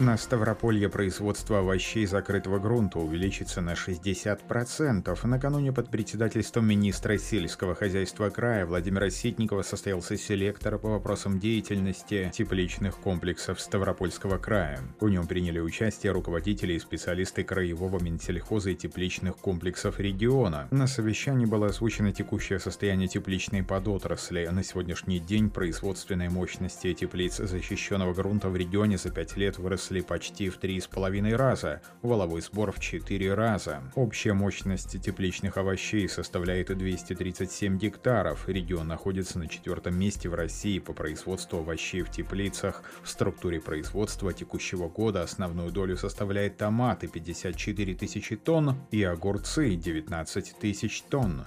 На Ставрополье производство овощей закрытого грунта увеличится на 60%. Накануне под председательством министра сельского хозяйства края Владимира Ситникова состоялся селектор по вопросам деятельности тепличных комплексов Ставропольского края. В нем приняли участие руководители и специалисты краевого Минсельхоза и тепличных комплексов региона. На совещании было озвучено текущее состояние тепличной подотрасли. На сегодняшний день производственные мощности теплиц защищенного грунта в регионе за 5 лет выросли выросли почти в 3,5 раза, валовой сбор в 4 раза. Общая мощность тепличных овощей составляет 237 гектаров. Регион находится на четвертом месте в России по производству овощей в теплицах. В структуре производства текущего года основную долю составляет томаты 54 тысячи тонн и огурцы 19 тысяч тонн.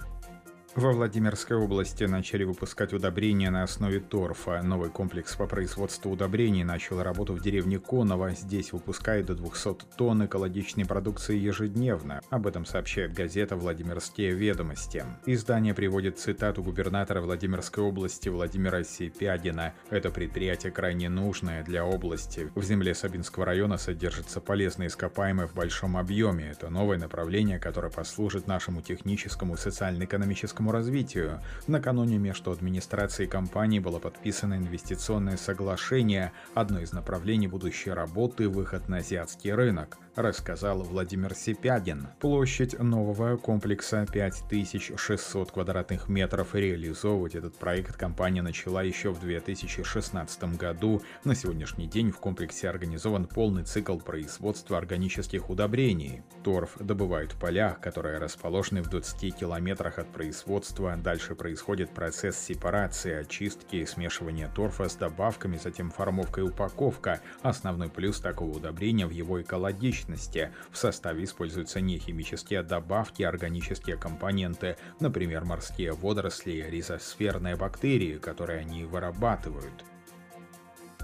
Во Владимирской области начали выпускать удобрения на основе торфа. Новый комплекс по производству удобрений начал работу в деревне Коново. Здесь выпускают до 200 тонн экологичной продукции ежедневно. Об этом сообщает газета «Владимирские ведомости». Издание приводит цитату губернатора Владимирской области Владимира Сипягина. Это предприятие крайне нужное для области. В земле Сабинского района содержатся полезные ископаемые в большом объеме. Это новое направление, которое послужит нашему техническому и социально-экономическому экономическому развитию. Накануне между администрацией компании было подписано инвестиционное соглашение, одно из направлений будущей работы – выход на азиатский рынок рассказал Владимир Сипягин. Площадь нового комплекса 5600 квадратных метров. Реализовывать этот проект компания начала еще в 2016 году. На сегодняшний день в комплексе организован полный цикл производства органических удобрений. Торф добывают в полях, которые расположены в 20 километрах от производства. Дальше происходит процесс сепарации, очистки смешивания торфа с добавками, затем формовка и упаковка. Основной плюс такого удобрения в его экологичности прозрачности. В составе используются не химические добавки, органические компоненты, например, морские водоросли, ризосферные бактерии, которые они вырабатывают.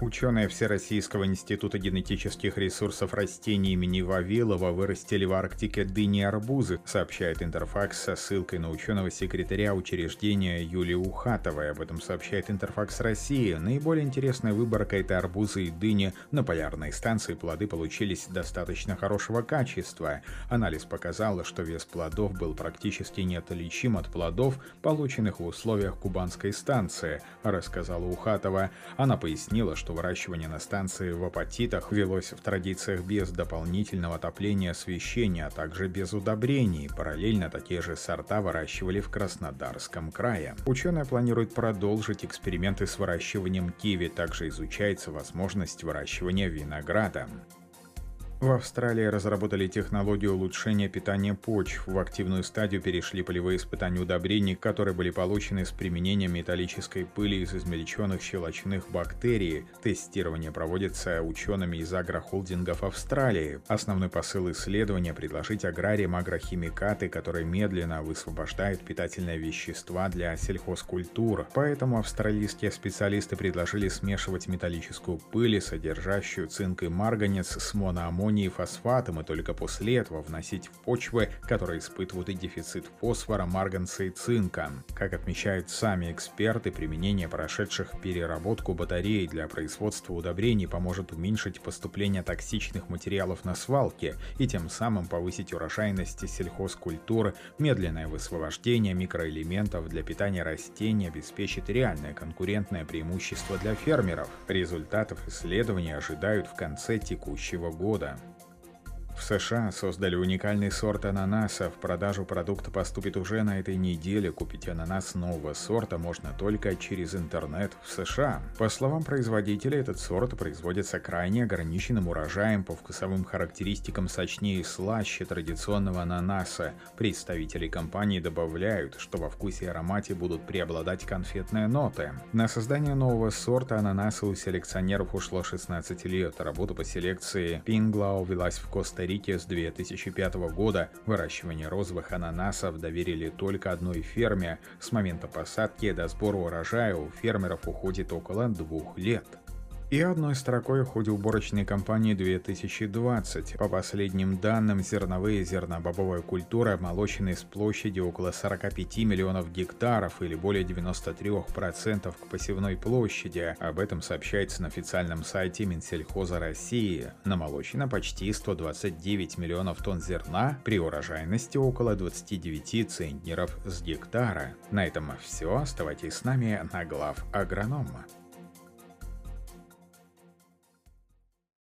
Ученые Всероссийского института генетических ресурсов растений имени Вавилова вырастили в Арктике дыни арбузы, сообщает Интерфакс со ссылкой на ученого секретаря учреждения Юлии Ухатовой. Об этом сообщает Интерфакс России. Наиболее интересная выборка – это арбузы и дыни. На полярной станции плоды получились достаточно хорошего качества. Анализ показал, что вес плодов был практически неотличим от плодов, полученных в условиях кубанской станции, рассказала Ухатова. Она пояснила, что что выращивание на станции в апатитах велось в традициях без дополнительного отопления освещения, а также без удобрений. Параллельно такие же сорта выращивали в Краснодарском крае. Ученые планируют продолжить эксперименты с выращиванием киви. Также изучается возможность выращивания винограда. В Австралии разработали технологию улучшения питания почв. В активную стадию перешли полевые испытания удобрений, которые были получены с применением металлической пыли из измельченных щелочных бактерий. Тестирование проводится учеными из агрохолдингов Австралии. Основной посыл исследования – предложить аграриям агрохимикаты, которые медленно высвобождают питательные вещества для сельхозкультур. Поэтому австралийские специалисты предложили смешивать металлическую пыль, содержащую цинк и марганец, с моноаммонием аммоний фосфатом и только после этого вносить в почвы, которые испытывают и дефицит фосфора, марганца и цинка. Как отмечают сами эксперты, применение прошедших переработку батарей для производства удобрений поможет уменьшить поступление токсичных материалов на свалке и тем самым повысить урожайность сельхозкультуры, медленное высвобождение микроэлементов для питания растений обеспечит реальное конкурентное преимущество для фермеров. Результатов исследования ожидают в конце текущего года. В США создали уникальный сорт ананаса. В продажу продукт поступит уже на этой неделе. Купить ананас нового сорта можно только через интернет в США. По словам производителя, этот сорт производится крайне ограниченным урожаем по вкусовым характеристикам сочнее и слаще традиционного ананаса. Представители компании добавляют, что во вкусе и аромате будут преобладать конфетные ноты. На создание нового сорта ананаса у селекционеров ушло 16 лет. Работа по селекции Пинглау велась в Коста Коста-Рике с 2005 года выращивание розовых ананасов доверили только одной ферме. С момента посадки до сбора урожая у фермеров уходит около двух лет. И одной строкой в ходе уборочной кампании 2020. По последним данным, зерновые и зернобобовая культура молочены с площади около 45 миллионов гектаров или более 93% к посевной площади. Об этом сообщается на официальном сайте Минсельхоза России. Намолочено почти 129 миллионов тонн зерна при урожайности около 29 центнеров с гектара. На этом все. Оставайтесь с нами на глав агронома.